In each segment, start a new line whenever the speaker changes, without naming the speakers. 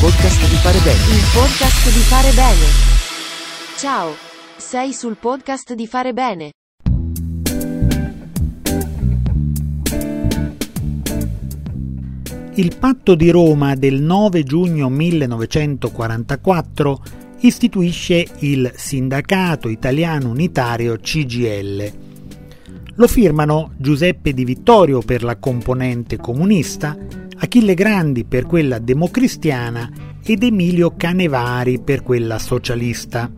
podcast di fare bene.
Il podcast di fare bene. Ciao. Sei sul podcast di fare bene.
Il patto di Roma del 9 giugno 1944 istituisce il Sindacato Italiano Unitario CGL. Lo firmano Giuseppe Di Vittorio per la componente comunista, Achille Grandi per quella democristiana ed Emilio Canevari per quella socialista.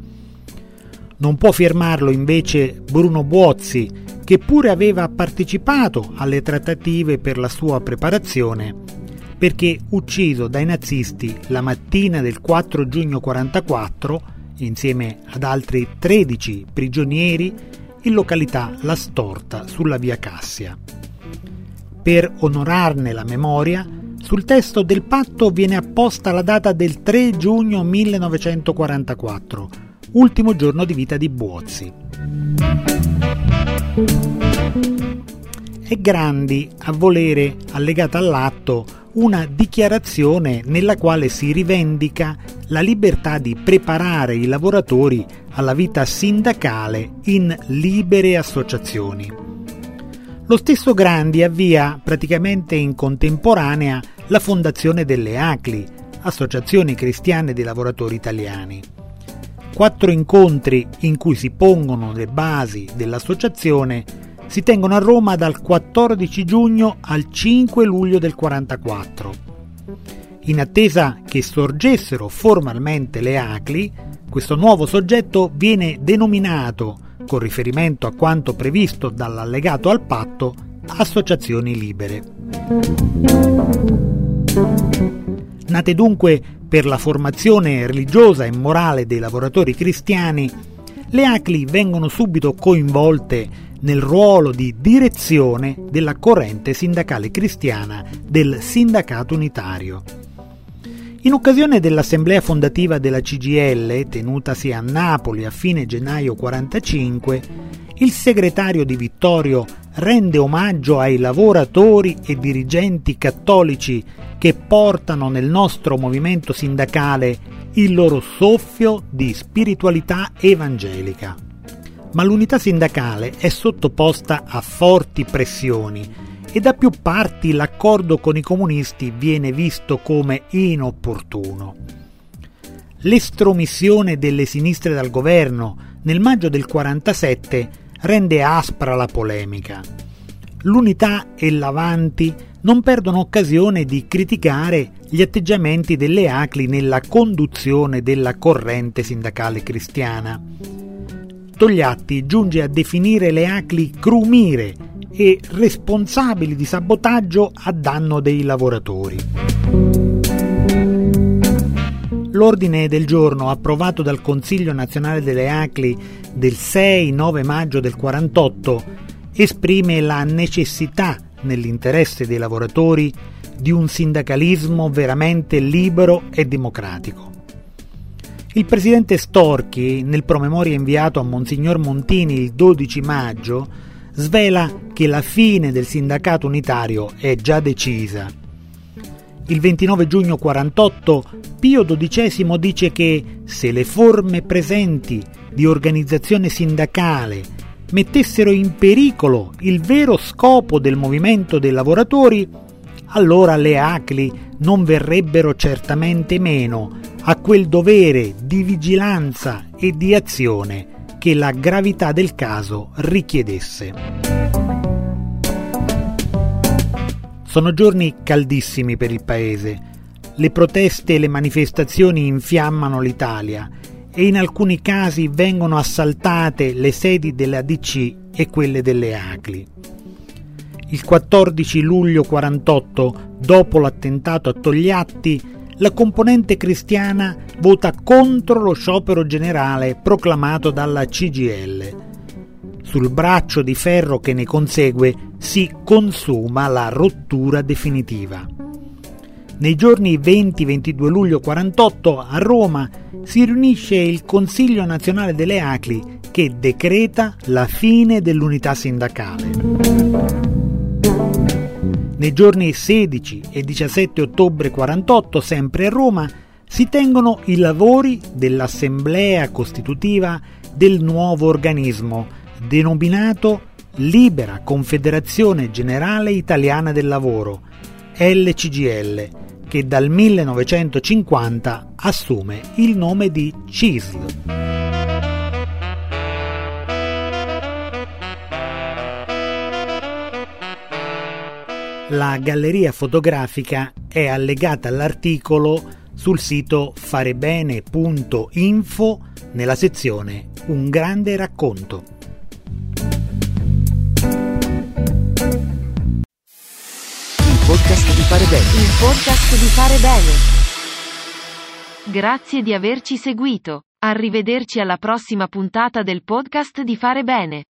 Non può firmarlo invece Bruno Buozzi, che pure aveva partecipato alle trattative per la sua preparazione perché ucciso dai nazisti la mattina del 4 giugno 44 insieme ad altri 13 prigionieri in località La Storta sulla via Cassia. Per onorarne la memoria, sul testo del patto viene apposta la data del 3 giugno 1944, ultimo giorno di vita di Buozzi. È Grandi a volere, allegata all'atto, una dichiarazione nella quale si rivendica la libertà di preparare i lavoratori alla vita sindacale in libere associazioni. Lo stesso Grandi avvia praticamente in contemporanea la fondazione delle ACLI, Associazioni Cristiane dei Lavoratori Italiani. Quattro incontri in cui si pongono le basi dell'associazione si tengono a Roma dal 14 giugno al 5 luglio del 44. In attesa che sorgessero formalmente le ACLI, questo nuovo soggetto viene denominato, con riferimento a quanto previsto dall'allegato al patto, associazioni libere. Nate dunque per la formazione religiosa e morale dei lavoratori cristiani, le ACLI vengono subito coinvolte nel ruolo di direzione della corrente sindacale cristiana del Sindacato Unitario. In occasione dell'assemblea fondativa della CGL, tenutasi a Napoli a fine gennaio 45, il segretario di Vittorio rende omaggio ai lavoratori e dirigenti cattolici che portano nel nostro movimento sindacale il loro soffio di spiritualità evangelica ma l'unità sindacale è sottoposta a forti pressioni e da più parti l'accordo con i comunisti viene visto come inopportuno. L'estromissione delle sinistre dal governo nel maggio del 47 rende aspra la polemica. L'unità e l'Avanti non perdono occasione di criticare gli atteggiamenti delle ACLI nella conduzione della corrente sindacale cristiana Togliatti giunge a definire le ACLI crumire e responsabili di sabotaggio a danno dei lavoratori. L'ordine del giorno approvato dal Consiglio nazionale delle ACLI del 6-9 maggio del 48 esprime la necessità, nell'interesse dei lavoratori, di un sindacalismo veramente libero e democratico. Il presidente Storchi, nel promemoria inviato a Monsignor Montini il 12 maggio, svela che la fine del sindacato unitario è già decisa. Il 29 giugno 48 Pio XII dice che se le forme presenti di organizzazione sindacale mettessero in pericolo il vero scopo del movimento dei lavoratori, allora le ACLI non verrebbero certamente meno a quel dovere di vigilanza e di azione che la gravità del caso richiedesse. Sono giorni caldissimi per il Paese. Le proteste e le manifestazioni infiammano l'Italia e in alcuni casi vengono assaltate le sedi della DC e quelle delle ACLI. Il 14 luglio 48, dopo l'attentato a Togliatti, la componente cristiana vota contro lo sciopero generale proclamato dalla CGL. Sul braccio di ferro che ne consegue si consuma la rottura definitiva. Nei giorni 20-22 luglio 48 a Roma si riunisce il Consiglio nazionale delle ACLI che decreta la fine dell'unità sindacale. Nei giorni 16 e 17 ottobre 48, sempre a Roma, si tengono i lavori dell'assemblea costitutiva del nuovo organismo, denominato Libera Confederazione Generale Italiana del Lavoro, LCGL, che dal 1950 assume il nome di CISL. La galleria fotografica è allegata all'articolo sul sito farebene.info nella sezione Un grande racconto.
Podcast di fare bene. Il podcast di fare bene. Grazie di averci seguito. Arrivederci alla prossima puntata del podcast di fare bene.